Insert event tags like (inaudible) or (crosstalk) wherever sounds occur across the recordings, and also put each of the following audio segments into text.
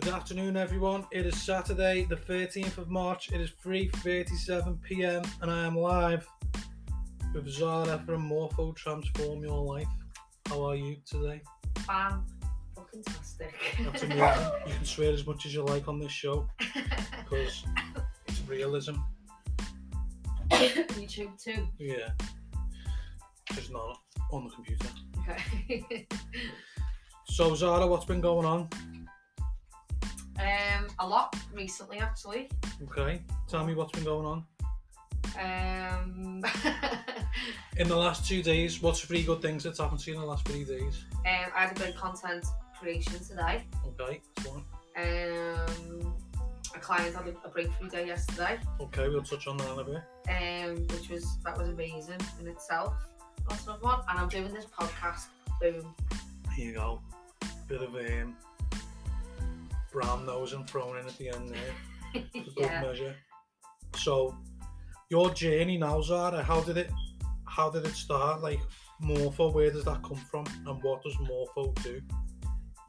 Good afternoon, everyone. It is Saturday, the 13th of March. It is 3:37 p.m. and I am live with Zarra from Morpho Transform Your Life. How are you today? Fan. Fucking tastic. That's amazing. you can swear as much as you like on this show because it's realism. YouTube too. Yeah, just not on the computer. Okay. (laughs) So Zarra, what's been going on? Um, a lot recently actually. Okay, tell me what's been going on Um, (laughs) in the last two days. What's three good things that's happened to you in the last three days? um, I had a bit of content creation today. Okay, that's one. Um, a client had a, a breakthrough day yesterday, Okay, we'll touch on that in a bit. um, which was that was amazing in itself. That's another one. And I'm doing this podcast. Boom. Here you go. Bit of um, brown nosing thrown in at the end there. (laughs) for good measure. So, your journey now, Zarra, how did it, how did it start? Like, Morpho, where does that come from, and what does Morpho do?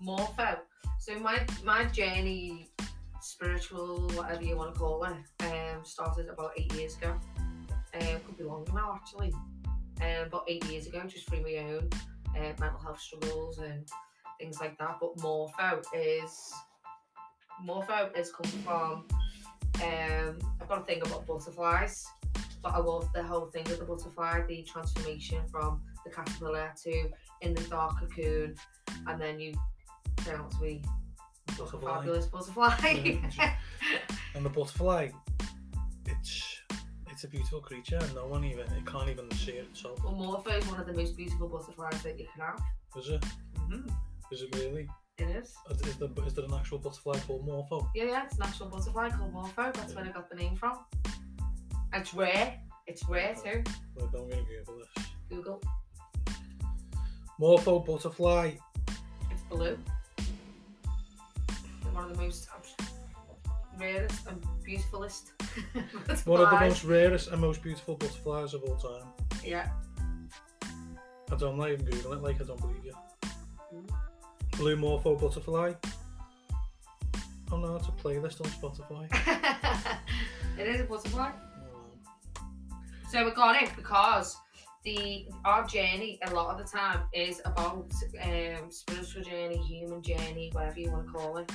Morpho. So my my journey, spiritual, whatever you want to call it, um, started about eight years ago. Um, could be longer now actually. Um, but eight years ago, just through my own uh, mental health struggles and things like that. But Morpho is Morpho is come from. Um, I've got a thing about butterflies, but I love the whole thing with the butterfly, the transformation from the caterpillar to in the dark cocoon, and then you turn out to be a Butterfly. fabulous butterfly. Yeah. (laughs) And the butterfly, it's it's a beautiful creature, and no one even it can't even see it itself. well, Morpho is one of the most beautiful butterflies that you can have. Is it? Mm-hmm. Is it really? It is. Is there, is there an actual butterfly called Morpho? Yeah, yeah, it's an actual butterfly called Morpho. That's where I got the name from. It's rare. It's rare too. Look, I'm gonna Google this. Google. Morpho butterfly. It's blue. One of the most rarest and beautifulest. (laughs) One of the most rarest and most beautiful butterflies of all time. Yeah. I don't like even Google it, like I don't believe you. Mm. Blue Morpho butterfly. Oh no, it's a playlist on Spotify. (laughs) it is a butterfly. So we got it because the our journey a lot of the time is about um, spiritual journey, human journey, whatever you want to call it.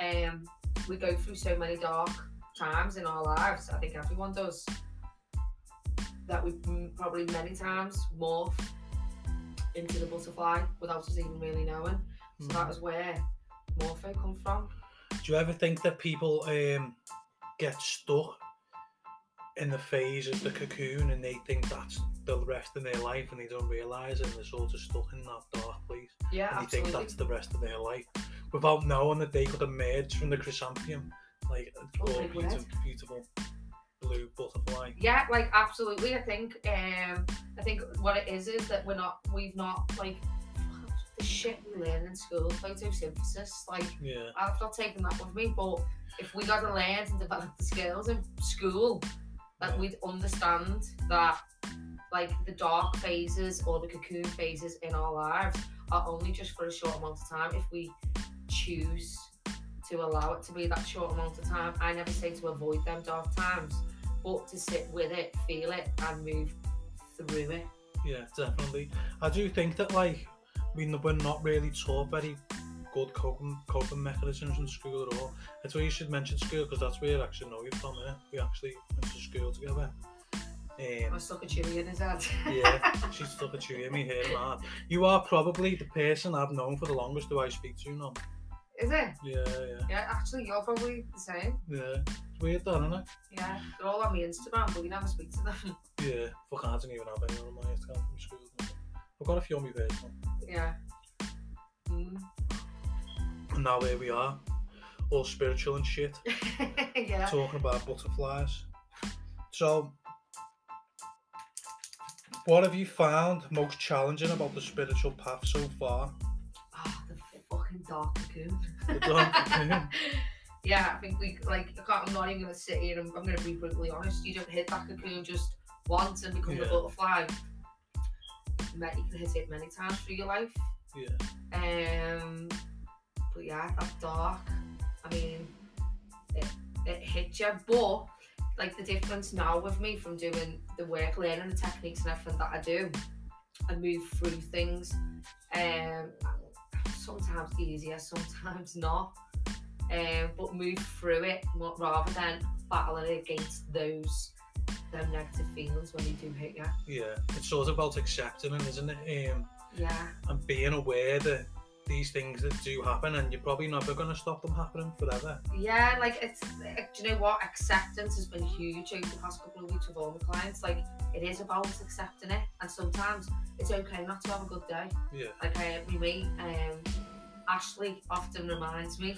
Um, we go through so many dark times in our lives. I think everyone does. That we probably many times morph into the butterfly without us even really knowing. So Hmm. that is where morpho come from. Do you ever think that people um, get stuck in the phase of the cocoon and they think that's the rest of their life and they don't realise it and they're sort of stuck in that dark place Yeah, and they think that's the rest of their life without knowing that they could emerge from the chrysanthemum like a oh, beautiful, beautiful blue butterfly. Yeah, like absolutely. I think um I think what it is is that we're not we've not like the shit we learn in school, photosynthesis. Like Yeah. I've not taken that with me, but if we got to learn and develop the skills in school, that Yeah. we'd understand that like the dark phases or the cocoon phases in our lives are only just for a short amount of time if we choose to allow it to be that short amount of time. I never say to avoid them dark times, but to sit with it, feel it, and move through it. Yeah, definitely. I do think that like we n- we're not really taught very good coping coping mechanisms in school at all. That's why you should mention school because that's where I actually know you from. Innit? We actually went to school together. I Um, stuck a chewy in his head. yeah, (laughs) she stuck a chew in me here, man. You are probably the person I've known for the longest who I speak to you now. Is it? Yeah, yeah, Yeah, actually, you're probably the same. yeah. It's weird, that, isn't it? Yeah, they're all on my Instagram, but you never speak to them. Yeah. Fuck, I don't even have anyone on my Instagram from school. I've got a few on my personal. Yeah. Mm. And now here we are, all spiritual and shit. (laughs) yeah. talking about butterflies. So, what have you found most challenging about the spiritual path so far? Oh, the fucking dark cocoon. The dark cocoon. (laughs) yeah, I think we like. I can't, I'm not even gonna sit here and I'm gonna be brutally honest. You don't hit that cocoon just once and become Yeah. a butterfly. You can hit it many times through your life. Yeah. Um, but yeah, that dark I mean, it, it hits you. But like the difference now with me from doing the work, learning the techniques and everything that I do, I move through things. Um, sometimes easier, sometimes not. Um, but move through it rather than battling against those them negative feelings when they do hit you. Yeah, it's sort of about accepting them, isn't it? Um, Yeah, and being aware that these things that do happen, and you're probably never going to stop them happening forever. yeah. Like it's, do you know what? Acceptance has been huge over the past couple of weeks with all my clients. Like it is about accepting it, and sometimes it's okay not to have a good day. Yeah, like I, my mate um, Ashley often reminds me,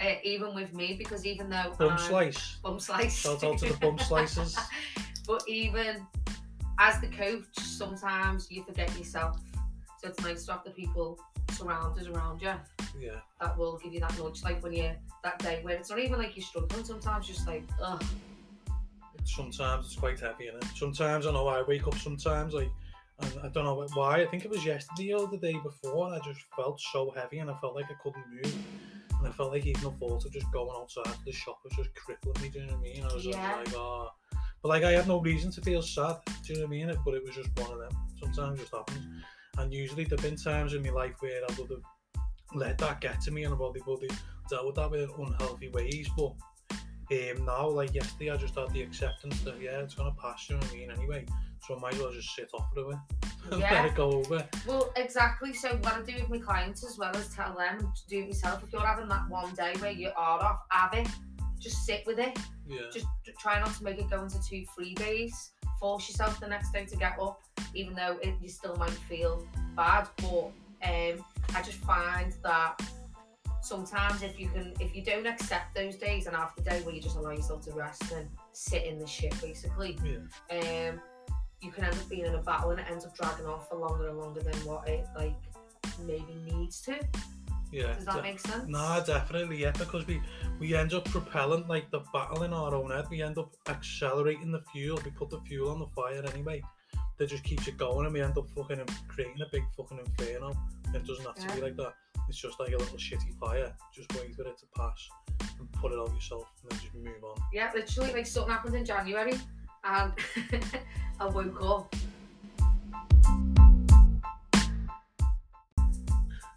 uh, even with me, because even though bum I'm- slice. bum slice, Shout out to the bum slices. (laughs) but even as the coach, sometimes you forget yourself. So it's nice to have the people surrounded around you Yeah, that will give you that nudge. Like when you're that day where it's not even like you're struggling. Sometimes just like, ugh, sometimes it's quite heavy it. Sometimes I know I wake up sometimes like, and I don't know why. I think it was yesterday or the day before, and I just felt so heavy, and I felt like I couldn't move. And I felt like even the thought of just going outside to the shop was just crippling me. Do you know what I mean? I was Yeah. like, oh. But like I had no reason to feel sad. Do you know what I mean? But it was just one of them. Sometimes it just happens. And usually there've been times in my life where I would have let that get to me and I probably would have dealt with that in unhealthy ways. But um, now, like yesterday, I just had the acceptance that yeah, it's gonna pass. You know what I mean? Anyway, so I might as well just sit off for a bit (laughs) Yeah. let it go over. Well, exactly. So what I do with my clients as well as tell them and do it myself. If you're having that one day where you are off, have it. Just sit with it. Yeah, Just try not to make it go into two, three days. Force yourself the next day to get up, even though it, you still might feel bad. But um, I just find that sometimes if you can, if you don't accept those days and have the day where you just allow yourself to rest and sit in the shit, basically, yeah, um, you can end up being in a battle and it ends up dragging on for longer and longer than what it like maybe needs to. yeah. Does that de- make sense? Nah, definitely, yeah, because we we end up propelling like the battle in our own head. We end up accelerating the fuel. We put the fuel on the fire anyway. That just keeps it going, and we end up fucking creating a big fucking inferno. It doesn't have to be like that. It's just like a little shitty fire. Just wait for it to pass and put it out yourself, and then just move on. Yeah, literally, like something happened in January, and (laughs) I woke up.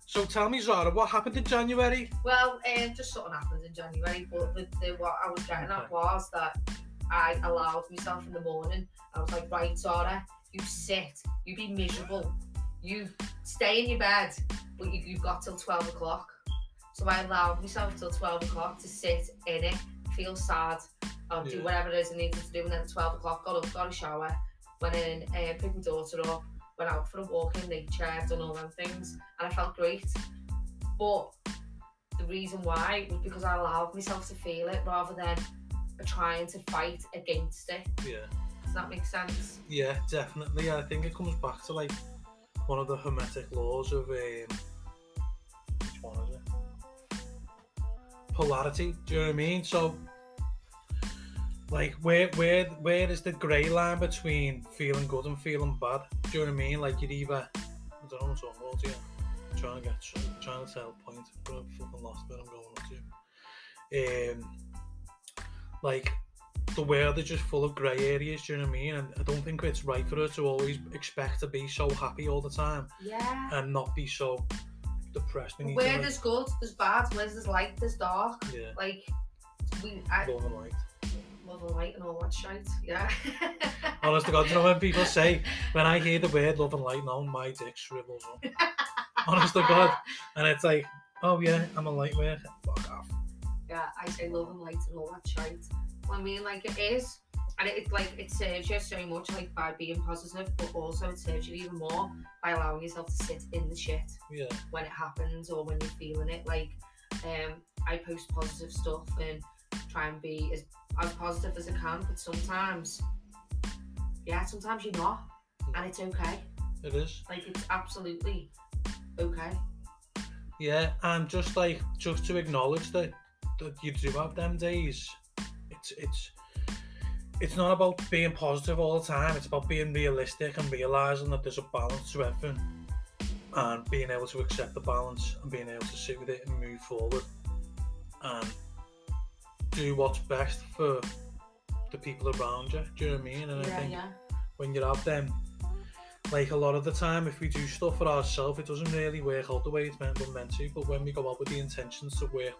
So tell me, Zarra, what happened in January? Well, um, just something happened in January, but the, the, what I was getting at was that I allowed myself in the morning. I was like, right, Zarra, you sit, you be miserable, you stay in your bed, but you, you've got till 12 o'clock. So I allowed myself till 12 o'clock to sit in it, feel sad, or do whatever it is I needed to do. And then at 12 o'clock, got up, got a shower, went in, uh, picked my daughter up, went out for a walk in nature, done all them things, and I felt great. But the reason why was because I allowed myself to feel it rather than trying to fight against it. Yeah. Does that make sense? Yeah, definitely. I think it comes back to like one of the hermetic laws of um, which one is it? Polarity. Do you know what I mean? So, like, where where where is the grey line between feeling good and feeling bad? Do you know what I mean? Like, you're either I don't know what's on about here. I'm trying to get trying to tell a point, but I'm fucking lost where I'm going up to. Um, like the world is just full of grey areas, do you know what I mean? And I don't think it's right for her to always expect to be so happy all the time Yeah. and not be so depressed. Where there's good, there's bad. Where there's light, there's dark. yeah, Like, we, I love and light. love and light and all that shit. Yeah. (laughs) Honest to God, you know when people (laughs) say, when I hear the word love and light now, my dick shrivels up. Honest to God. (laughs) And it's like, oh yeah, I'm a lightweight. Fuck off. Yeah, I say love and light and all that shit. I mean, like it is, and it, it like it serves you so much, like by being positive, but also it serves you even more by allowing yourself to sit in the shit Yeah, when it happens or when you're feeling it. Like, um, I post positive stuff and try and be as as positive as I can, but sometimes, yeah, sometimes you're not, and it's okay. it is. Like it's absolutely okay. Yeah, and just like, just to acknowledge that, that you do have them days, it's, it's, it's not about being positive all the time. It's about being realistic and realizing that there's a balance to everything, and being able to accept the balance and being able to sit with it and move forward. And do what's best for the people around you. Do you know what I mean? And I yeah, think yeah. when you have them, like a lot of the time, if we do stuff for ourselves, it doesn't really work out the way it's meant, meant to. But when we go out with the intentions to work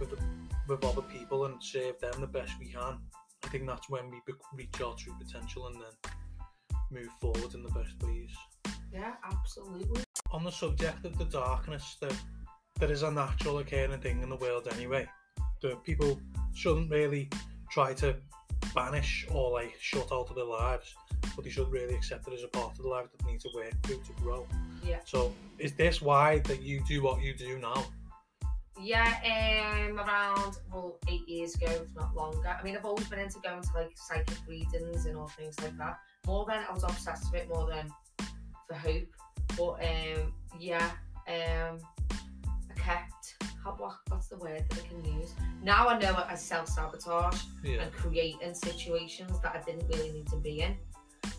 with, the, with other people and serve them the best we can, I think that's when we reach our true potential and then move forward in the best ways. Yeah, absolutely. On the subject of the darkness, that there is a natural occurring thing in the world anyway. The people shouldn't really try to banish or like shut out of their lives, but they should really accept it as a part of the life that they need to work through to grow. Yeah. So is this why that you do what you do now? Yeah, um, around well eight years ago, if not longer. I mean, I've always been into going to like psychic readings and all things like that. More than I was obsessed with it, more than for hope. But um, yeah, um, I kept. How, what, what's the word that I can use? Now I know it as self sabotage Yeah. and creating situations that I didn't really need to be in.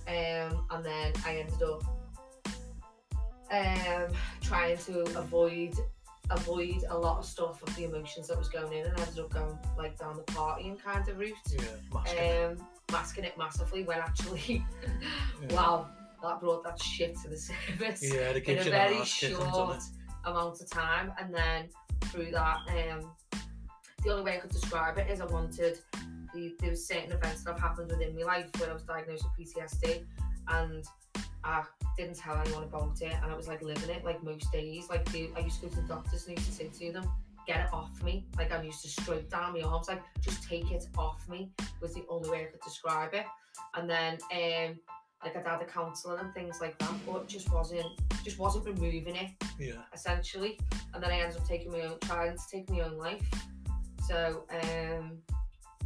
Um, and then I ended up um, trying to avoid avoid a lot of stuff of the emotions that was going in, and I ended up going like down the partying kind of route, Yeah. Masculine. um, masking it massively. When actually, (laughs) Yeah. wow, that brought that shit to the (laughs) surface yeah, it in a very ass short it? amount of time and then through that um the only way I could describe it is I wanted the, there was certain events that have happened within my life when I was diagnosed with PTSD and I didn't tell anyone about it and I was like living it like most days like I used to go to the doctors and I used to say to them get it off me like I used to straight down my arms like just take it off me was the only way I could describe it and then um like I'd had a counselling and things like that but it just wasn't just wasn't removing it Yeah. essentially. And then I ended up taking my own, trying to take my own life. So um,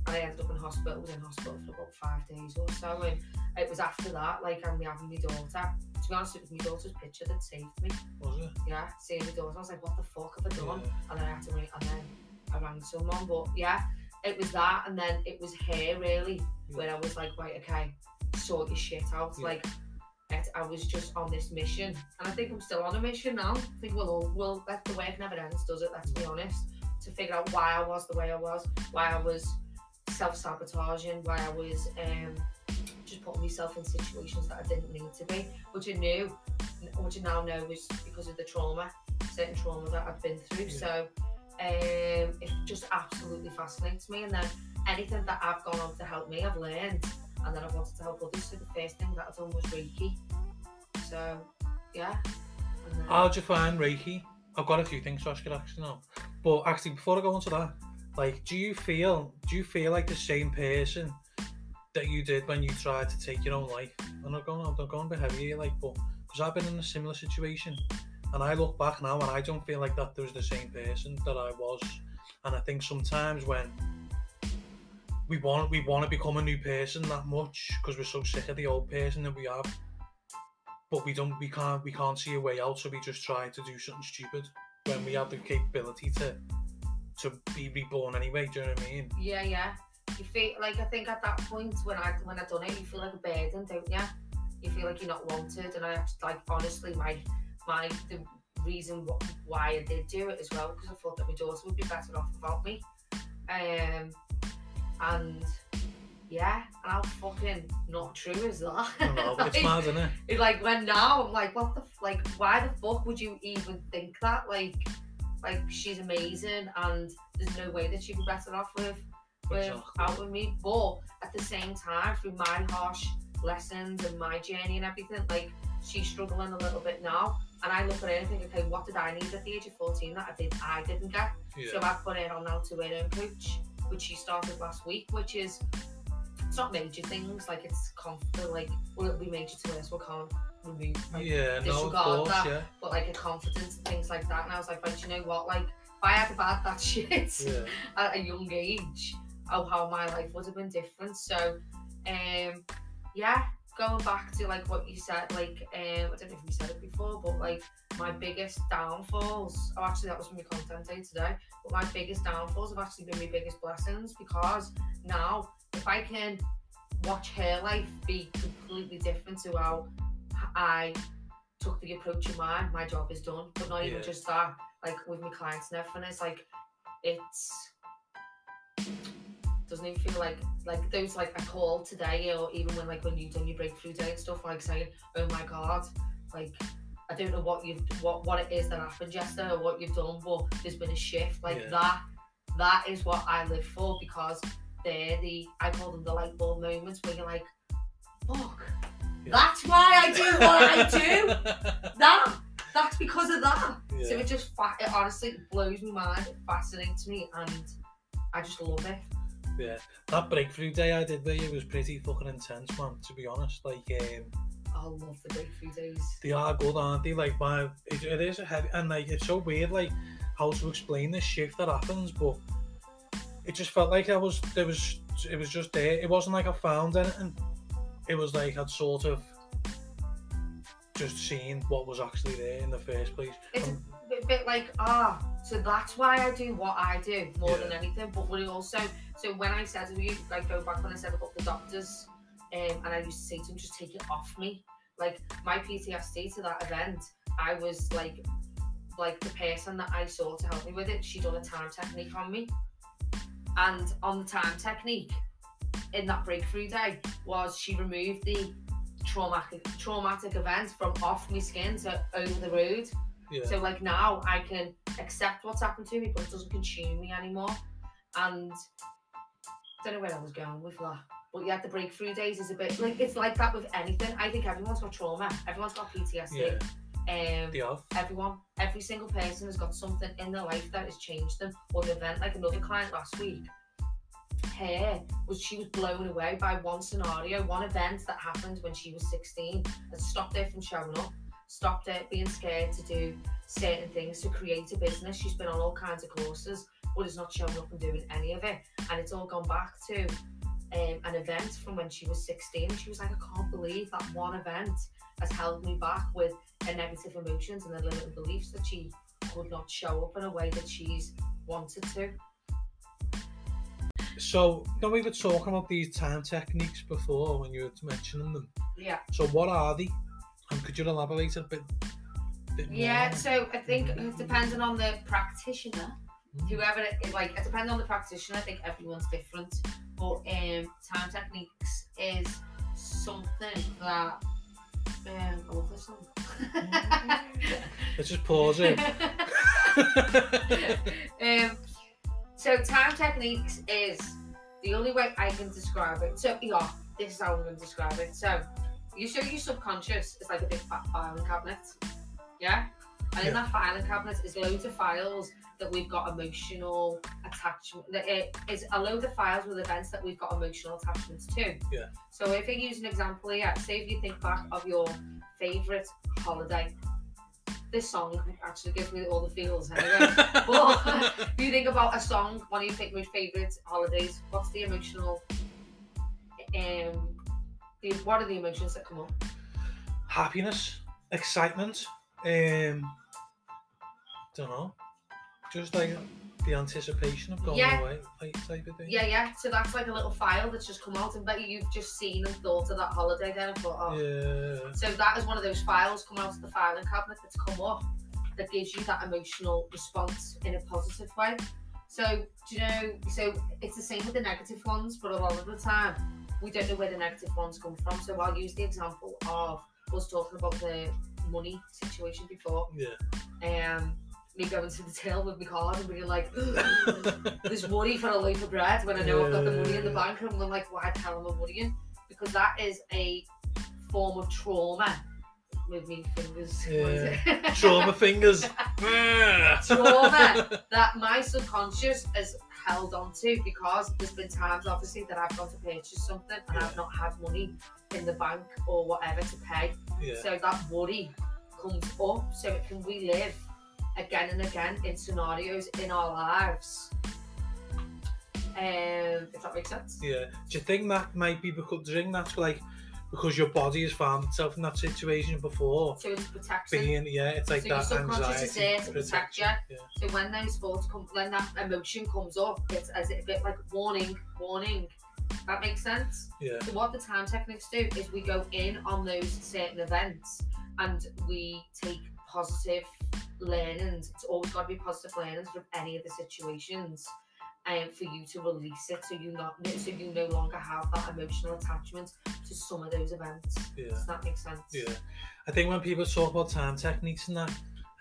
I ended up in hospital. Was in hospital for about five days or so, and it was after that, like I'm having my daughter. To be honest, it was my daughter's picture that saved me. Was it? Yeah, seeing my daughter, I was like, what the fuck have I done? Yeah. And then I had to wait, and then I rang someone. But yeah, it was that, and then it was her really, where I was like, right, okay, sort your shit out. Yeah. Like, it, I was just on this mission, and I think I'm still on a mission now. I think we'll all, we'll let the work never ends, does it? Let's be mm. honest. To figure out why I was the way I was, why I was self sabotaging, why I was um, just putting myself in situations that I didn't need to be, which I knew, which I now know was because of the trauma, certain trauma that I've been through. Yeah. So um, it just absolutely fascinates me. And then anything that I've gone on to help me, I've learned, and then I wanted to help others. So the first thing that I done was Reiki. So yeah. Then, How'd you find Reiki? I've got a few things to ask you actually now. But actually, before I go into that, like, do you feel do you feel like the same person that you did when you tried to take your own life? I'm not going, I'm not going a bit heavy here, like, but because I've been in a similar situation, and I look back now and I don't feel like that was the same person that I was, and I think sometimes when we want we want to become a new person that much because we're so sick of the old person that we have but we don't we can't we can't see a way out so we just try to do something stupid when we have the capability to to be reborn anyway do you know what I mean yeah, yeah. You feel like I think at that point when I when I done it, you feel like a burden, don't you? You feel like you're not wanted, and I actually, like honestly, my my the reason wh- why I did do it as well because I thought that my daughter would be better off without me. Um, and yeah, and how fucking not true is that? Know but it's Like, (laughs) mad isn't it it, like when now I'm like, what the f- like? Why the fuck would you even think that? Like, like she's amazing, and there's no way that she'd be better off with with Exactly. out with me. But at the same time, through my harsh lessons and my journey and everything, like she's struggling a little bit now. And I look at her and think, okay, what did I need at the age of 14 that I did I didn't get? yeah So I put her on now to her own coach, which she started last week, which is it's not major things, like it's confident, like will it'll be major to us, we can't remove like, yeah no of disregard course that. yeah but like a confidence and things like that. And I was like, but you know what? Like if I had had that (laughs) shit yeah at a young age, of how my life would have been different. So um yeah, going back to like what you said, like um I don't know if you said it before, but like my biggest downfalls oh actually that was from your content day today, but my biggest downfalls have actually been my biggest blessings because now if I can watch her life be completely different to how I took the approach of mine, my job is done. But not even just that, like with my clients and everything, it's like it's doesn't even feel like like those like a call today or even when like when you done your breakthrough day and stuff like saying, Oh my god, like I don't know what you've what what it is that happened yesterday or what you've done, but there's been a shift. Like Yeah. that that is what I live for because they're the I call them the light bulb moments where you're like, fuck. Yeah. That's why I do what I do. (laughs) That that's because of that. So it just fa- it honestly blows my mind. It fascinates me, and I just love it. yeah. That breakthrough day I did with you was pretty fucking intense, man, to be honest. Like, um, I love the breakthrough days. they are good, aren't they? Like, my, it, it is a heavy, and like, it's so weird, like, how to explain this shift that happens, but it just felt like I was, there was, it was just there. It wasn't like I found anything. It was like I'd sort of just seen what was actually there in the first place. It's a Um, bit, bit like ah, so that's why I do what I do more Yeah. than anything. But we also, so when I said to you, like go back when I said about the doctors, um, and I used to say to them, just take it off me. Like my PTSD to that event, I was like, like the person that I saw to help me with it, she done a time technique on me, and on the time technique, in that breakthrough day, was she removed the traumatic traumatic event from off my skin to over the road. yeah. So like now I can accept what's happened to me, but it doesn't consume me anymore. And don't know where I was going with that. But yeah, the breakthrough days is a bit like it's like that with anything. I think everyone's got trauma. Everyone's got PTSD. Um, they have. everyone, every single person has got something in their life that has changed them or the event. Like another client last week, her was she was blown away by one scenario, one event that happened when she was 16 and stopped her from showing up, stopped her being scared to do certain things to create a business. She's been on all kinds of courses, but is not showing up and doing any of it. And it's all gone back to um, an event from when she was 16. She was like, I can't believe that one event has held me back with her negative emotions and the limiting beliefs that she could not show up in a way that she's wanted to. So, you know, we were talking about these time techniques before when you were mentioning them. Yeah. So, what are they? And could you elaborate a bit? bit Yeah, it? so I think depending on the practitioner, Mm. whoever like it depends on the practitioner. I think everyone's different, but um, time techniques is something that um, I love this song. Let's just pause it. (laughs) um, so time techniques is the only way I can describe it. So yeah, this is how I'm going to describe it. So you show your subconscious is like a big fat filing cabinet, yeah, and in that filing cabinet is loads of files that we've got emotional attachment. That it is a load of files with events that we've got emotional attachments to. Yeah. So if I use an example here, say if you think back of your favorite holiday. This song actually gives me all the feels anyway. but if (laughs) (laughs) you think about a song, one of your fa- most favourite holidays, what's the emotional um the, what are the emotions that come up? Happiness, excitement, um, don't know, just like the anticipation of going Yeah. away, like type of thing. Yeah, yeah. So that's like a little file that's just come out and bet you've just seen and thought of that holiday then and thought, oh Yeah. So that is one of those files coming out of the filing cabinet that's come up that gives you that emotional response in a positive way. So do you know? So it's the same with the negative ones, but a lot of the time we don't know where the negative ones come from. So I'll use the example of us talking about the money situation before. Yeah. Um, me going to the till with my card and being like, (laughs) there's money for a loaf of bread when I know I've got the money in the Yeah. bank and I'm like, why the hell am I worrying? Because that is a form of trauma. With me fingers. (laughs) it? Trauma fingers. (laughs) Trauma. that my subconscious has held on to because there's been times obviously that I've gone to purchase something and I've not had money in the bank or whatever to pay. Yeah. So that worry comes up so it can relive again and again in scenarios in our lives. Um, if that makes sense. Yeah. Do you think that might be because that's like because your body has found itself in that situation before? So it's protection. Being yeah, it's like So your that subconscious anxiety. is there to protect you. Yeah. So when those thoughts come, when that emotion comes up, it's as a bit like warning, warning. That makes sense. Yeah. So what the time techniques do is we go in on those certain events and we take positive learnings. It's always got to be positive learnings from any of the situations. um, for you to release it so you not so you no longer have that emotional attachment to some of those events. Yeah. Does that make sense? Yeah. I think when people talk about time techniques and that,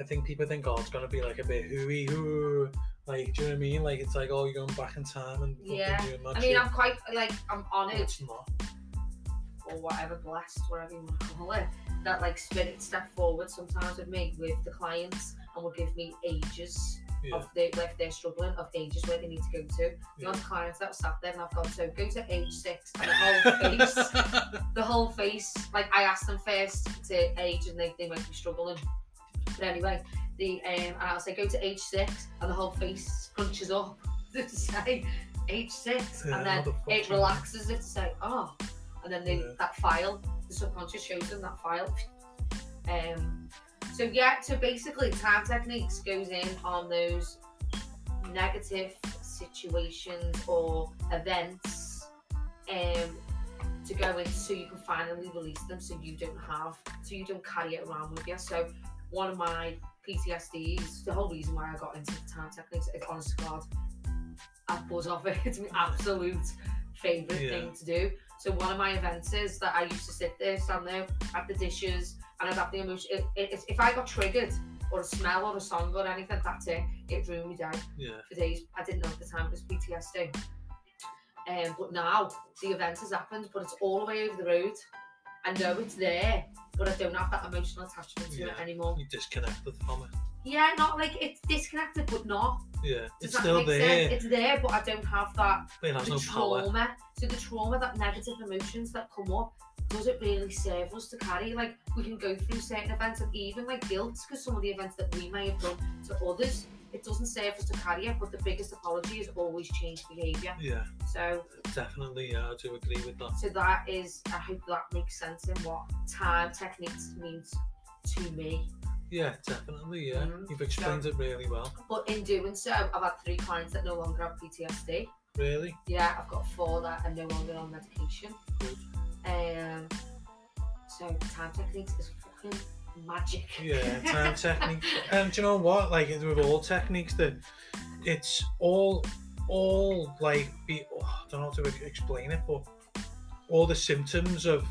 I think people think, oh, it's gonna be like a bit hooey hoo. Like, do you know what I mean? Like, it's like, oh, you're going back in time and Yeah. I mean. I'm quite like I'm honoured it's not. Or whatever, blessed, whatever you want to call it, that like spirit step forward sometimes with me with the clients and will give me ages Yeah. of the if they're struggling of ages where they need to go to. The Yeah. amount clients that sat there and I've gone to go to age six and the whole face (laughs) the whole face like I asked them first to age and they, they might be struggling. But anyway, the um and I'll say go to age six and the whole face crunches up (laughs) to say age six Yeah, and then it relaxes it to say oh and then they, that file the subconscious shows them that file. Um so yeah so basically time techniques goes in on those negative situations or events um to go in so you can finally release them so you don't have so you don't carry it around with you. So one of my PTSDs the whole reason why I got into the time techniques is honest to God I buzz off. It (laughs) it's my absolute favourite Yeah. thing to do so one of my events is that I used to sit there stand there at the dishes and I'd have the emotion it, it, if I got triggered or a smell or a song or anything that's it it ruined me day Yeah. for days. I didn't know at the time it was PTSD. Um, but now the event has happened, but it's all the way over the road. I know it's there, but I don't have that emotional attachment to it anymore. You disconnected from it. Yeah, not like it's disconnected, but not. Yeah. Does It's that still make there. sense? It's there, but I don't have that but it has the no power. trauma. So the trauma, that negative emotions that come up, does it really serve us to carry? Like we can go through certain events and even like guilt, because some of the events that we may have done to others, it doesn't serve us to carry it. But the biggest apology is always change behaviour. Yeah. So, Definitely. Yeah. I do agree with that. so that is, I hope that makes sense in what time techniques means to me. Yeah. Definitely. Yeah. Mhm. You've explained it really well. But in doing so, I've had three clients that no longer have PTSD. Really Yeah, I've got four that are no longer on medication. good. Um, so time techniques is fucking magic. Yeah, (laughs) time technique. And do you know what? Like with all techniques, that it's all, all like be. Oh, I don't know how to explain it, but all the symptoms of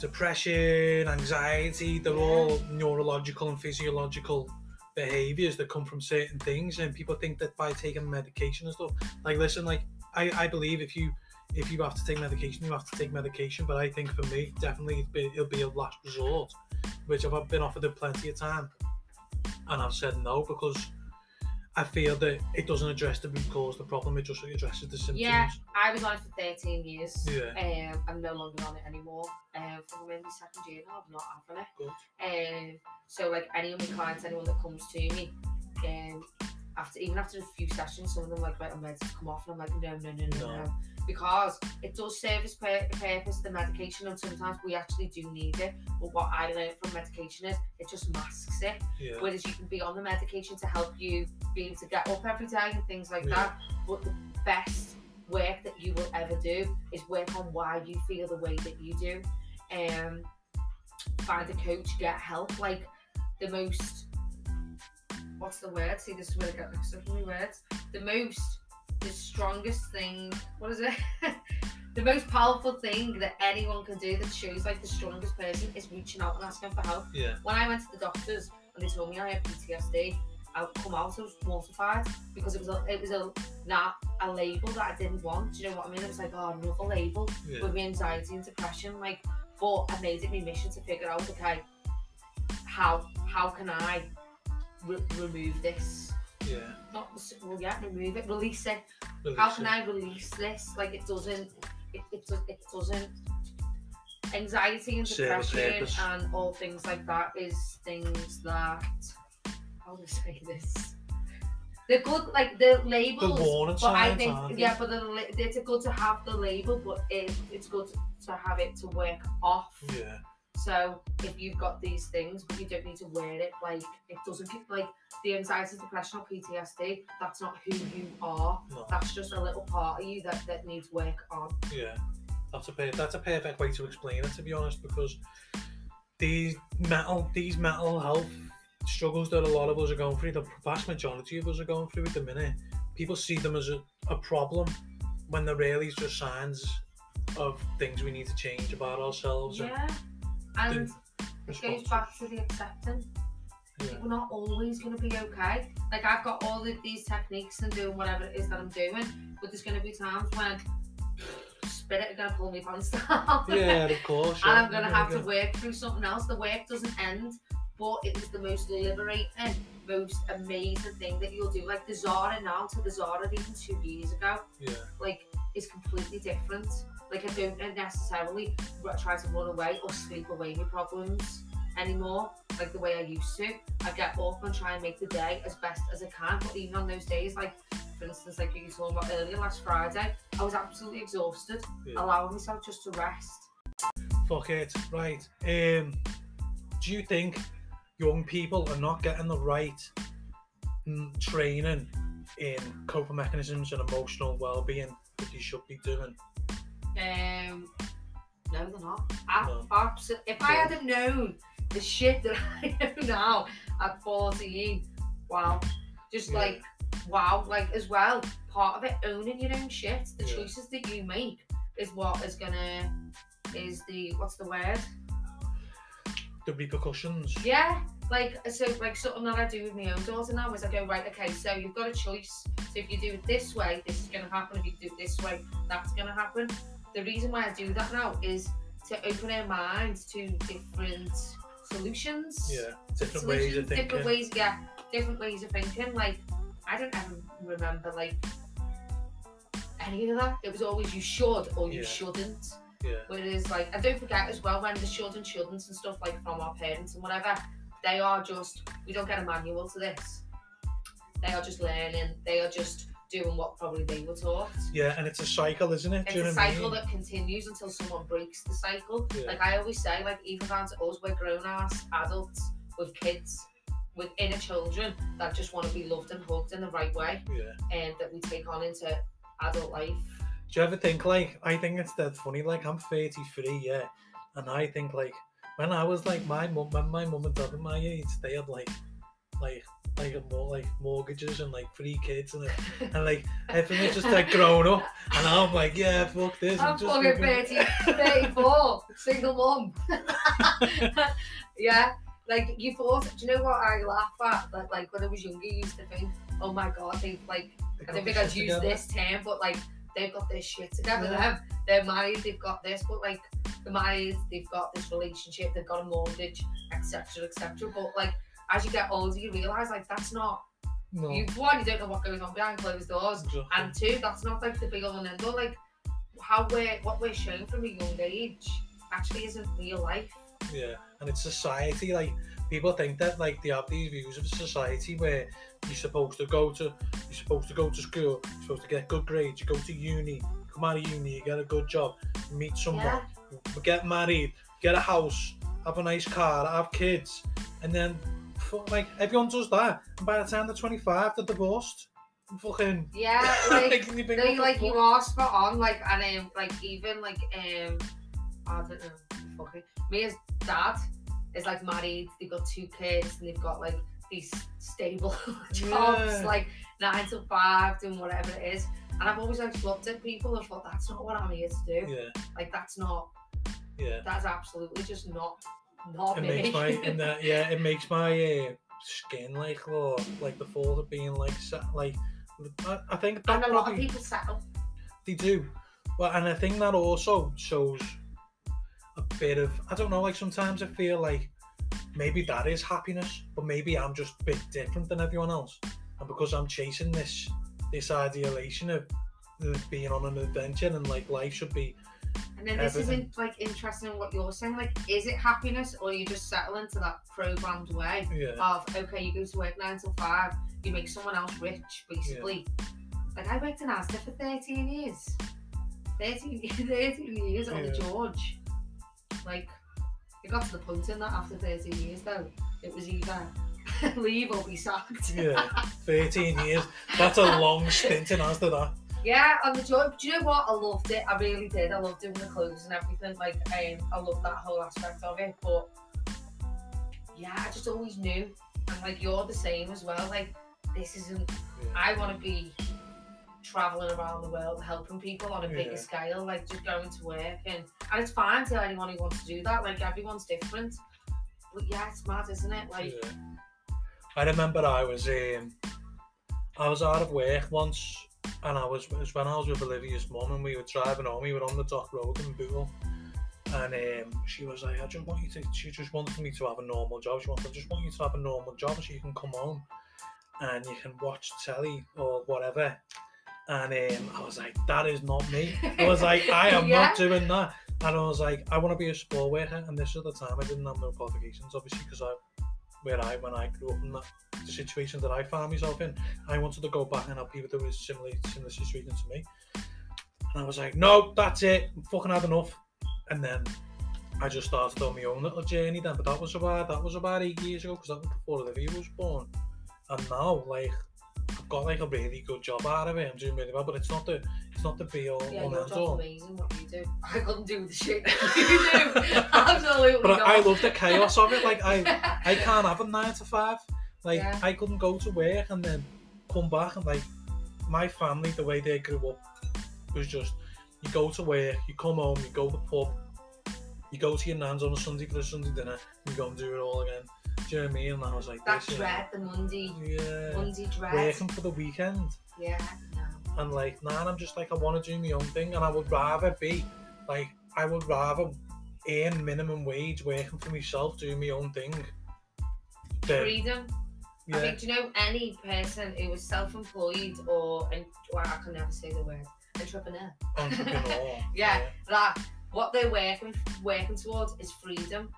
depression, anxiety, they're Yeah. all neurological and physiological behaviors that come from certain things. And people think that by taking medication and stuff, like listen, like I, I believe if you if you have to take medication, you have to take medication. But I think for me, definitely it'll be, it'll be a last resort, which I've been offered it plenty of time, and I've said no because I feel that it doesn't address the root cause of the problem. It just addresses the symptoms. Yeah. I was on it for 13 years. Yeah. Um, I'm no longer on it anymore. Um, from in my second year now, I'm not having it. Good. Um, so like any of my clients, anyone that comes to me, um, after even after a few sessions, some of them like, right, I'm ready to come off, and I'm like, no, no, no, no, No. no, because it does serve its pur- purpose, the medication, and sometimes we actually do need it. But what I learned from medication is it just masks it. Yeah. Whereas you can be on the medication to help you be able to get up every day and things like Yeah. that. But the best work that you will ever do is work on why you feel the way that you do. Um, find a coach, get help. Like the most, what's the word? See, this is where I get mixed up with words. The most, the strongest thing. What is it? (laughs) the most powerful thing that anyone can do that shows like the strongest person is reaching out and asking for help Yeah. when I went to the doctors and they told me I had PTSD, I come out I was mortified because it was a it was a not a label that I didn't want. Do you know what I mean? It was like oh another label Yeah. with anxiety and depression. Like, but I made it my mission to figure out okay, how how can I re- remove this? Yeah. Not well, yeah, remove it, release it. Release How can it. I release this? Like it doesn't, it it, it doesn't. Anxiety and depression and all things like that is things that. How do I say this? They're good, like the The labels. warning but I think, yeah, but the, it's good to have the label, but it, it's good to have it to work off. Yeah. So if you've got these things, you don't need to wear it, like it doesn't like the anxiety, depression, or PTSD. That's not who you are. No. That's just a little part of you that, that needs work on. Yeah, that's a per- that's a perfect way to explain it. To be honest, because these mental these mental health struggles that a lot of us are going through, the vast majority of us are going through at the minute, people see them as a, a problem when they're really just signs of things we need to change about ourselves. Yeah. And the it goes back to the acceptance. Yeah. We're not always going to be okay. Like I've got all of these techniques and doing whatever it is that I'm doing, but there's going to be times when spirit are going to pull me pants down. Yeah, of (laughs) course. and I'm going to have yeah. to work through something else. The work doesn't end, but it is the most liberating, most amazing thing that you'll do. Like the Zarra now to the Zarra even two years ago, Yeah, like is completely different. Like I don't necessarily try to run away or sleep away my problems anymore, like the way I used to. I get up and try and make the day as best as I can. But even on those days, like for instance, like you were talking about earlier last Friday, I was absolutely exhausted, yeah. allowing myself just to rest. Fuck it. Right. Um, do you think young people are not getting the right mm, training in coping mechanisms and emotional well-being that they should be doing? Um, no, they're not. I, No. absolutely. If I had have known the shit that (laughs) I know now at 14, wow. Just Yeah. like, wow. Like, as well, part of it, owning your own shit, the Yeah. choices that you make is what is gonna, is the, what's the word? The repercussions. Yeah. Like, so, like, something that I do with my own daughter now is I go, right, okay, so you've got a choice. So if you do it this way, this is going to happen. If you do it this way, that's going to happen. The reason why I do that now is to open her minds to different solutions. Yeah. Different ways of thinking. Different ways, yeah. Different ways of thinking. Like, I don't ever remember, like, any of that. It was always you should or you Yeah. shouldn't. Yeah. Whereas, like, and don't forget as well, when the should and shouldn't and stuff, like, from our parents and whatever, they are just, we don't get a manual to this. They are just learning, they are just doing what probably they were taught. Yeah, and it's a cycle, isn't it? It's a what I cycle mean? that continues until someone breaks the cycle. Yeah. Like I always say, like even down to us, we're grown ass adults with kids, with inner children that just want to be loved and hugged in the right way, Yeah. and that we take on into adult life. Do you ever think like I think it's dead funny? Like I'm 33, yeah, and I think like when I was like my mum, when my mum and dad were my age, they had like like like more like mortgages and like three kids and (laughs) and like everything was just like grown up, and I'm like yeah, fuck this. I'm just fucking 30, 34, single mum. (laughs) yeah, like you thought. Do you know what I laugh at? Like, like when I was younger, you used to think, oh my god, they like They I don't think I'd use together. this term, but like they've got this shit together. Yeah. They're married, they've got this, but like they're married, they've got this relationship, they've got a mortgage, etc., etc. But like as you get older, you realise like that's not No, you. One, you don't know what goes on behind closed doors, exactly. and two, that's not like the be all and end all. Like how we're what we're shown from a young age actually isn't real life. Yeah, and it's society. Like people think that like they have these views of society where you're supposed to go to you're supposed to go to school, you're supposed to get good grades, you go to uni, come out of uni, you get a good job, you meet someone, Yeah. get married, get a house, have a nice car, have kids, and then like everyone does that. And by the time they're 25, they're divorced. Fucking Yeah, (laughs) like. like, you think, No, what you the like you are spot on, like and um, like even like um, I don't know, fucking me as dad is like married. They've got two kids and they've got like these stable (laughs) jobs, Yeah. like nine to five, doing whatever it is. And I've always like looked at people and thought that's not what I'm here to do. Yeah, Like that's not. yeah. That's absolutely just not. Not it me. makes my and that (laughs) yeah it makes my uh, skin like oh, like the thought of being like sa- like I, I think that and a lot of probably people settle. they do well and I think that also shows a bit of I don't know like sometimes I feel like maybe that is happiness but maybe I'm just a bit different than everyone else and because I'm chasing this this idealization of of being on an adventure and like life should be And then this Everything. isn't like interesting what you're saying. Like, is it happiness or you just settle into that programmed way? yeah of okay, you go to work nine till five, you make someone else rich, basically. Like I worked in Asda for 13 years. 13, (laughs) 13 years on the Yeah. George. Like, it got to the point in that after 13 years though, it was either (laughs) leave or be sacked. yeah (laughs) 13 years that's a long stint in Asda that Yeah, on the George. Do you know what? I loved it. I really did. I loved doing the clothes and everything. Like, um, I loved that whole aspect of it. But yeah, I just always knew. And like, you're the same as well. Like, this isn't I want to be traveling around the world helping people on a bigger Yeah. scale, like just going to work and and it's fine to anyone who wants to do that. Like everyone's different. But yeah, it's mad, isn't it? Like Yeah. I remember I was um, I was out of work once, and I was was when I was with Olivia's mum, and we were driving home. We were on the dock road in Bootle, and um, she was like, "I just want you to." She just wanted me to have a normal job. She wanted, "I just want you to have a normal job, so you can come home and you can watch telly or whatever." And um, I was like, "That is not me." I was like, "I am Yeah. not doing that." And I was like, "I want to be a sport worker." And this is the time I didn't have no qualifications, obviously, because I where I when I grew up in that the situation that I found myself in, I wanted to go back and help people that was similar similar situation to me. And I was like, no, that's it, I'm fucking had enough. And then I just started on my own little journey then, but that was about that was about eight years ago because that was before Olivia was born. And now like I've got like a really good job out of it. I'm doing really well, but it's not the it's not the be all yeah, and end all. amazing what you do. I couldn't do the shit you do. (laughs) Absolutely But not. I love the chaos of it. Like, I, (laughs) I can't have a nine to five. Like, yeah. I couldn't go to work and then come back and like, my family, the way they grew up, was just, you go to work, you come home, you go to the pub, you go to your nan's on a Sunday for a Sunday dinner, you go and do it all again. Do you know what I mean? And I was like, that this, dread, you know, the Monday, yeah, Monday dread. Working for the weekend. Yeah, no. And like, nah, I'm just like, I want to do my own thing, and I would rather be like, I would rather earn minimum wage working for myself, doing my own thing. Than, Freedom. I yeah, think, do you know, any person who was self-employed or, and well, I can never say the word, entrepreneur, entrepreneur. (laughs) Yeah. Like, what they're working working towards is freedom,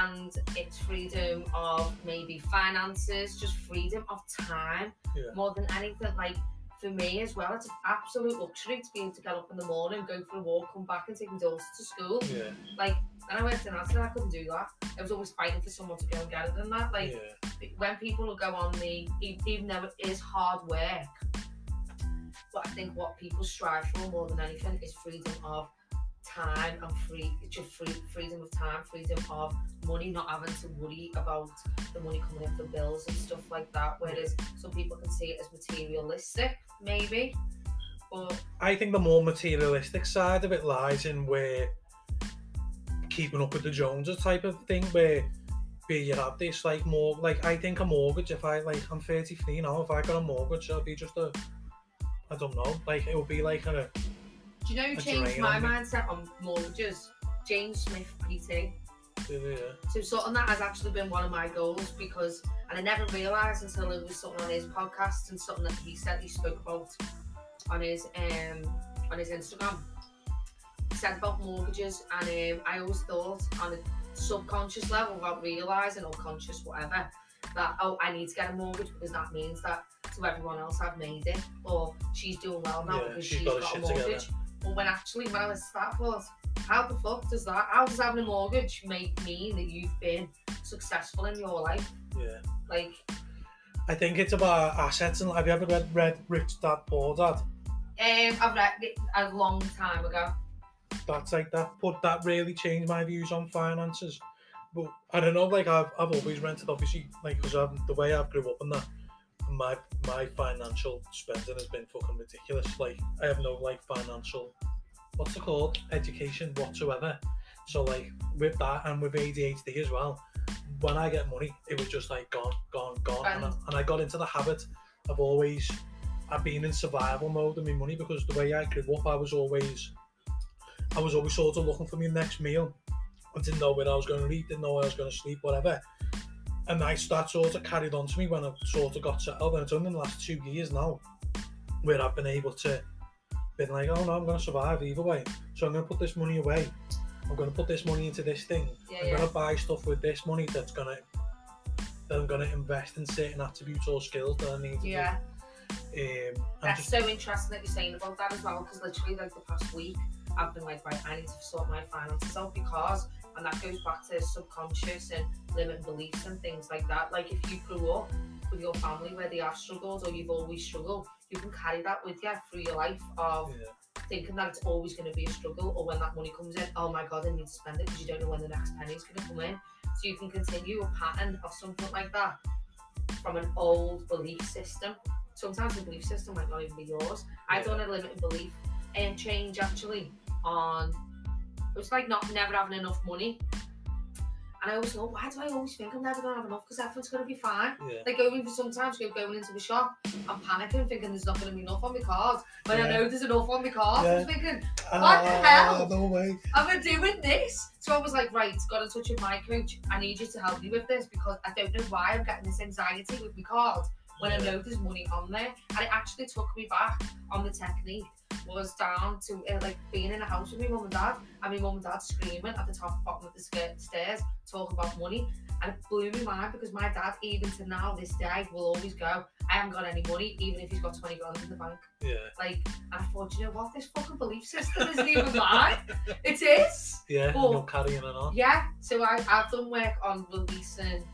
and it's freedom of maybe finances, just freedom of time, Yeah. more than anything. Like for me as well, it's an absolute luxury to be able to get up in the morning, go for a walk, come back, and take my daughter to school. Yeah, Like when I worked in Asda, I couldn't do that. I was always fighting for someone to go and get it and that. Like yeah, when people will go on the even though it is hard work but I think what people strive for more than anything is freedom of time and free it's just free freedom of time freedom of money not having to worry about the money coming in for bills and stuff like that whereas some people can see it as materialistic maybe but I think the more materialistic side of it lies in where keeping up with the Joneses type of thing, where where you have this like more like I think a mortgage. If I like I'm 33 now, if I got a mortgage, it'll be just a I don't know, like it would be like a do you know who A changed drain my on me. mindset on mortgages James Smith PT So something that has actually been one of my goals because, and I never realised until it was something on his podcast and something that he said he spoke about on his um on his Instagram. He said about mortgages, and um, I always thought on a subconscious level, without realising or conscious, whatever, that oh, I need to get a mortgage because that means that to everyone else I've made it, or she's doing well now Yeah, because she's got her a shit together. But when actually, when I was that was, how the fuck does that? How does having a mortgage make mean that you've been successful in your life? yeah. Like, I think it's about assets. And have you ever read read Rich Dad Poor Dad? um, I've read it a long time ago. that's like that but that really changed my views on finances but I don't know like I've, I've always rented obviously like because the way I've grew up and that my my financial spending has been fucking ridiculous. Like I have no like financial what's it called? Education whatsoever. So like with that and with ADHD as well when I get money it was just like gone gone gone. And, I, And- and I got into the habit of always I've been in survival mode with my money because the way I grew up I was always I was always sort of looking for my next meal. I didn't know where I was going to eat, didn't know where I was going to sleep, whatever. And I, that sort of carried on to me when I sort of got settled. And it's only in the last two years now where I've been able to, been like, oh no, I'm going to survive either way. So I'm going to put this money away. I'm going to put this money into this thing. Yeah, I'm yeah. going to buy stuff with this money that's going to, that I'm going to invest in certain attributes or skills that I need to Yeah, do. Um, that's just, so interesting that you're saying about that as well. Because literally, like the past week, I've been like, right, I need to sort my finances out because, and that goes back to subconscious and limiting beliefs and things like that. Like if you grew up with your family where they have struggled or you've always struggled, you can carry that with you through your life of yeah, thinking that it's always going to be a struggle or when that money comes in, oh my god, I need to spend it because you don't know when the next penny is going to come in. So you can continue a pattern of something like that from an old belief system sometimes the belief system might not even be yours. I Yeah. done a limited belief and change actually on was like not never having enough money. And I always go, why do I always think I'm never gonna have enough? Because everything's gonna be fine. Yeah. Like going sometimes go going into the shop, I'm panicking, thinking there's not gonna be enough on my card. When I Yeah. know there's enough on my card, Yeah. I'm thinking, ah, What the hell? No way. am I doing this? So I was like, right, got in touch with my coach. I need you to help me with this because I don't know why I'm getting this anxiety with my card when I know there's money on there. And it actually took me back on the technique. Was down to uh, like being in a house with my mum and dad, and my mum and dad screaming at the top bottom of the stairs, talking about money, and it blew my mind because my dad, even to now this day, will always go, "I haven't got any money, even if he's got twenty grand in the bank." Yeah. Like, and I thought, you know what, this fucking belief system isn't even mine. (laughs) It is. Yeah. But- you're carrying it on. Yeah, so I, I've done work on releasing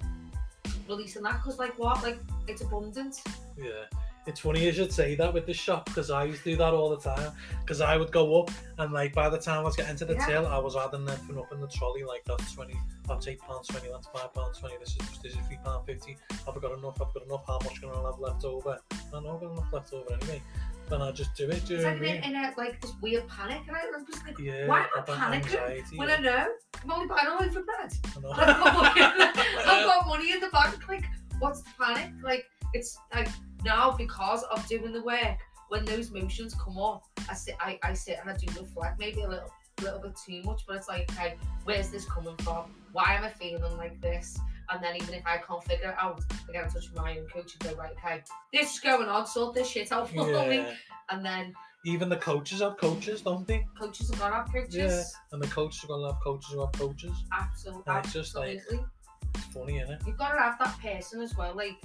releasing that because like what like it's abundant Yeah. It's funny you should say that with the shop because I used to do that all the time. Because I would go up and like by the time I was getting to the Yeah. till, I was adding everything up in the trolley like that's twenty, that's eight pounds twenty, that's five pounds twenty, this is this is three pound fifty. I've I got enough? I've got enough. How much can I have left over? I know I've got enough left over anyway. Then I just do it. Do it's know like in, in a like this weird panic and I was just like Yeah. why am I panicking anxiety, when yeah. I know I'm only buying a loaf of bread I know. I've got, money, (laughs) I've got (laughs) money in the bank like what's the panic like it's like now because of doing the work when those emotions come up I sit I, I sit and I do reflect maybe a little little bit too much but it's like okay where's this coming from why am I feeling like this and then even if I can't figure it out I get in touch with my own coach and go right okay this is going on sort this shit out for me and then Even the coaches have coaches, don't they? coaches are gonna have coaches Yeah. And the coaches are gonna have coaches who have coaches. absolutely And it's just like- absolutely It's funny, isn't it? you've got to have that person as well. Like,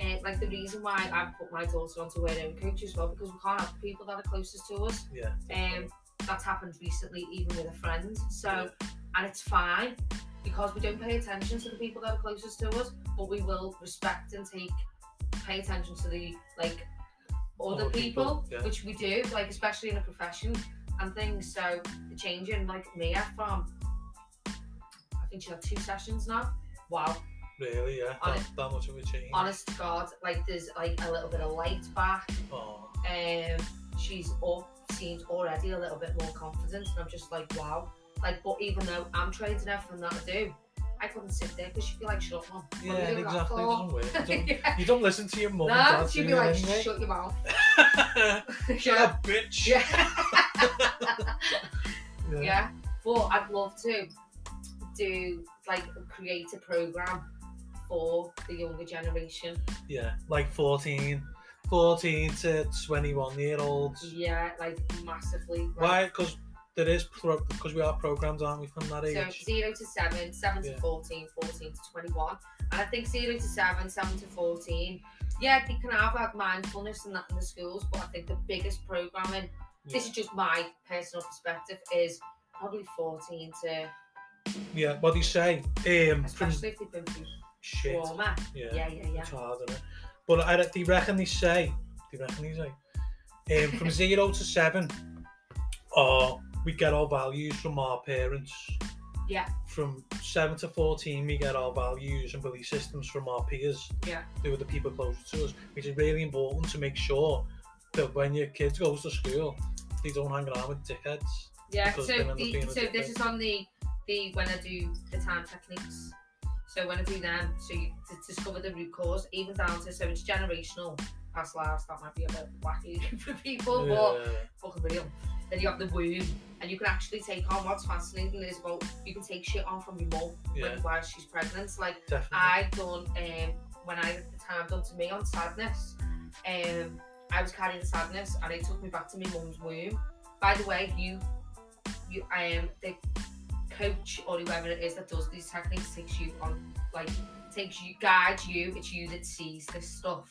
uh, like the reason why I've put my daughter onto her own coach as well because we can't have people that are closest to us. Yeah. Um, that's happened recently, even with a friend. So, and it's fine because we don't pay attention to the people that are closest to us, but we will respect and take pay attention to the like other Other people, people, yeah. which we do, like especially in a profession and things. So the changing, like Mia from, I think she had two sessions now. Wow, Really, yeah. On That, that much of a change. honest to God, like there's like a little bit of light back. Oh, Um, she's up, seems already a little bit more confident, and I'm just like, wow. Like, but even though I'm trained in everything that I do, I couldn't sit there because she'd be like, shut up, mum. What are yeah, you doing that exactly. It doesn't work. You (laughs) don't, yeah. you don't listen to your mum and No, dad she'd be doing like, anyway. shut your mouth. (laughs) (laughs) Shut yeah. up, bitch. Yeah. Yeah. yeah. But I'd love to do like create a program for the younger generation. Yeah, like 14, 14 to 21 year olds. Yeah, like massively. Why? Because there is, because we are programmed, aren't we, from that age? So zero to seven, seven Yeah. to 14, 14 to 21. And I think zero to seven, seven to 14, yeah, they can have like mindfulness and that in the schools, but I think the biggest programming, this is just my personal perspective, is probably 14 to, Yeah, what do you say? Um, especially if they've been through shit. Yeah, Yeah, yeah, yeah. it's hard, isn't it? But I, they reckon they say, they reckon they say, um, from (laughs) zero to seven, or we get our values from our parents. Yeah. From seven to fourteen, we get our values and belief systems from our peers. Yeah. Who are the people closer to us, which is really important to make sure that when your kids goes to school, they don't hang around with dickheads. Yeah, so, they the, so this is on the, the when I do the time techniques. So when I do them, so you to discover the root cause, even down to so it's generational past lives. That might be a bit wacky (laughs) for people, but Yeah. fucking real. Then you have the womb, and you can actually take on what's fascinating is about you can take shit on from your mum Yeah. when while she's pregnant. So, like Definitely. I done um when I at the time done to me on sadness. Um, I was carrying sadness, and it took me back to my mum's womb. By the way, you, you, um, the coach or whoever it is that does these techniques takes you on, like, takes you, guides you. It's you that sees this stuff,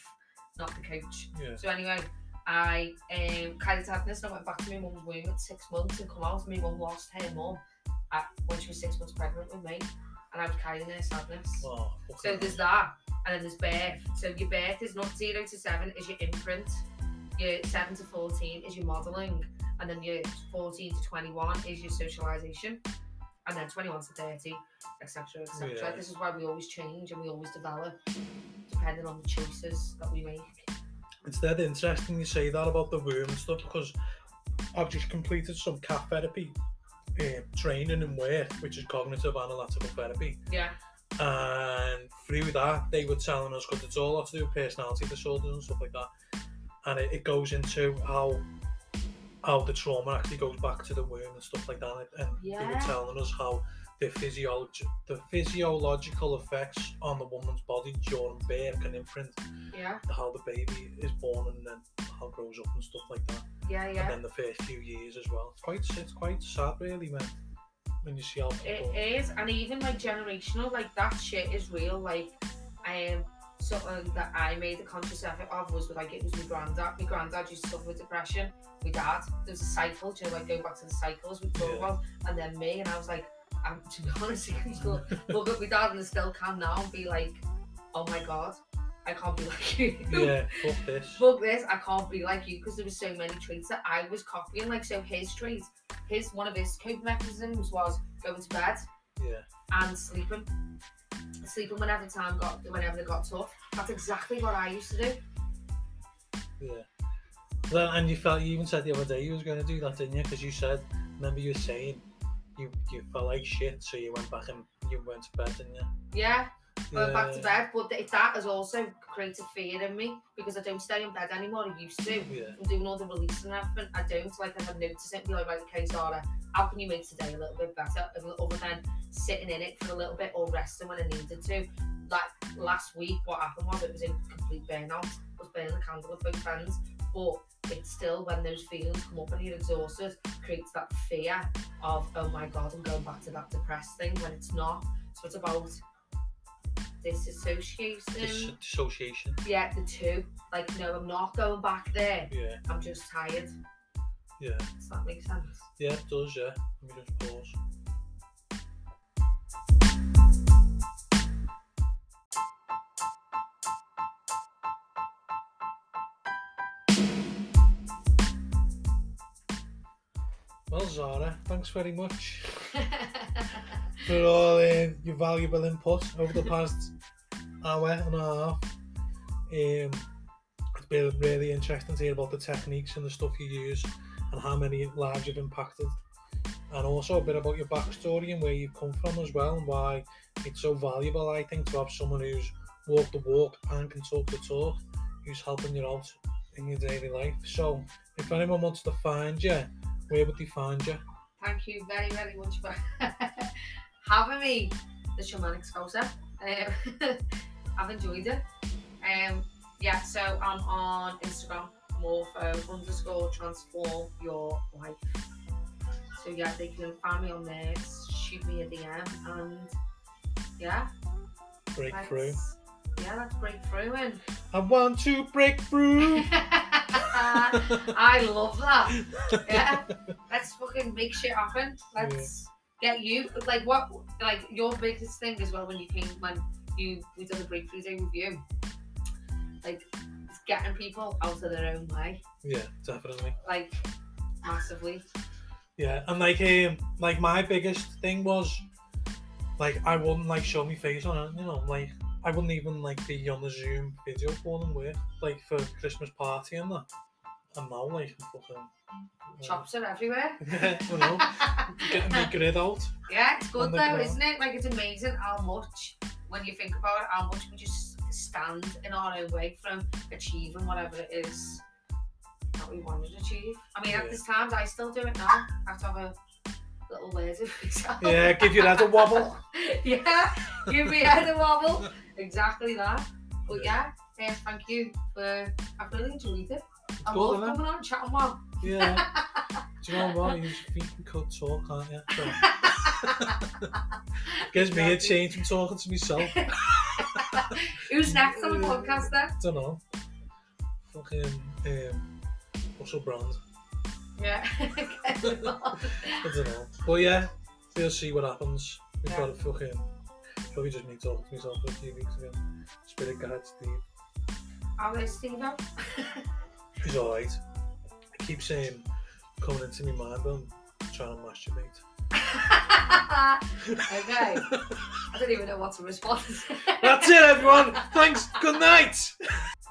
not the coach. yeah. So anyway, I um, carried sadness and I went back to my mum's womb at six months and come out. and My mum lost her mum at, when she was six months pregnant with me, and I was carrying her sadness. Oh, So there's that, and then there's birth. So your birth is not zero to seven is your imprint. Your seven to fourteen is your modelling, and then your fourteen to twenty-one is your socialisation, and then twenty-one to thirty, etc., etc. Yeah. This is why we always change and we always develop, depending on the choices that we make. it's dead interesting you say that about the womb and stuff because I've just completed some CAT therapy uh, training and work, which is cognitive analytical therapy. Yeah. And through that, they were telling us because it's all have to do with personality disorders and stuff like that, and it, it goes into how how the trauma actually goes back to the womb and stuff like that. And they were telling us how the physiology, the physiological effects on the woman's body during birth can imprint Yeah. how the baby is born and then how it grows up and stuff like that. Yeah. yeah. And then the first few years as well. It's quite it's quite sad really when when you see how people It is, and even like generational, like that shit is real. Like, I um, something that I made a conscious effort of was like it was my granddad. My granddad used to suffer with depression. My dad, there's a cycle, you know, like going back to the cycles we talk Yeah. about, and then me, and I was like, um, to be (laughs) honest, I can still look at my dad and I still can now and be like, oh my god, I can't be (laughs) like you. Yeah, fuck this. Fuck this, I can't be like you because there were so many traits that I was copying. Like, so his traits, his one of his coping mechanisms was going to bed Yeah. and sleeping. Sleeping whenever time got whenever it got tough. That's exactly what I used to do. Yeah. Well, and you felt you even said the other day you was going to do that, didn't you? Because you said, remember you were saying you you felt like shit, so you went back and you went to bed, didn't you? Yeah, went back to bed. But th- that has also created fear in me because I don't stay in bed anymore. I used to. Yeah. I'm doing all the releasing and everything. I don't like if I notice it be like, right, okay, Zarra, how can you make today a little bit better? Other than sitting in it for a little bit or resting when I needed to. Like last week, what happened was it was in complete burnout. I was burning the candle with both ends. But it's still when those feelings come up and you're exhausted, creates that fear of, oh my god, I'm going back to that depressed thing when it's not. So it's about disassociation. Dis- dissociation. Yeah, the two. Like, no, I'm not going back there. Yeah. I'm just tired. Yeah. Does that make sense? Yeah, it does. Yeah. Let me just pause. Well, Zarra, thanks very much (laughs) for all um, your valuable input over the past hour and a half. Um, it's been really interesting to hear about the techniques and the stuff you use and how many lives you've impacted. And also a bit about your backstory and where you've come from as well and why it's so valuable, I think, to have someone who's walked the walk and can talk the talk, who's helping you out in your daily life. So, if anyone wants to find you, where would they find you? Thank you very, very much for (laughs) having me, the shamanic scouser. Um, (laughs) I've enjoyed it. Um, yeah, so I'm on Instagram, morpho underscore transform your life. So yeah, they can find me on there, shoot me a DM, and yeah, Breakthrough. yeah, let's break through and I want to break through. (laughs) (laughs) I love that. Yeah, let's fucking make shit happen. Let's get you like what like your biggest thing as well when you came when you we done the breakthrough day with you. Like it's getting people out of their own way, yeah, definitely. like massively. Yeah, and like um, like my biggest thing was, like I wouldn't like show me face on it, you know, like I wouldn't even like be on the Zoom video call and work, like for Christmas party and that. And now like I'm fucking. Chops are everywhere. (laughs) Yeah, you know, getting my grid out. Yeah, it's good though, ground. isn't it? Like it's amazing how much when you think about it, how much we just stand in our own way from achieving whatever it is that we want to achieve. I mean, Yeah. at this times, I still do it now. I have to have a little word of myself. Yeah, give your head a wobble. (laughs) yeah, give me head a wobble. (laughs) Exactly that. But yeah, um, thank you for. I've really enjoyed it. I Go love on then. coming on chatting well. Yeah. Do you know what? You think you could talk, can't you? So, (laughs) gives me a change from talking to myself. (laughs) Who's next on the podcast then? don't know. Fucking, um, Russell Brand. Yeah. (laughs) I don't know. But yeah, we'll see what happens. We've Yeah. got a fucking... Probably just me talking to myself for a few weeks again. Spirit guide Steve. I'll let Steve out he's alright. I keep saying, coming into me mind, but I'm trying to masturbate. (laughs) okay. I don't even know what to respond. That's it, everyone. Thanks. Good night. (laughs)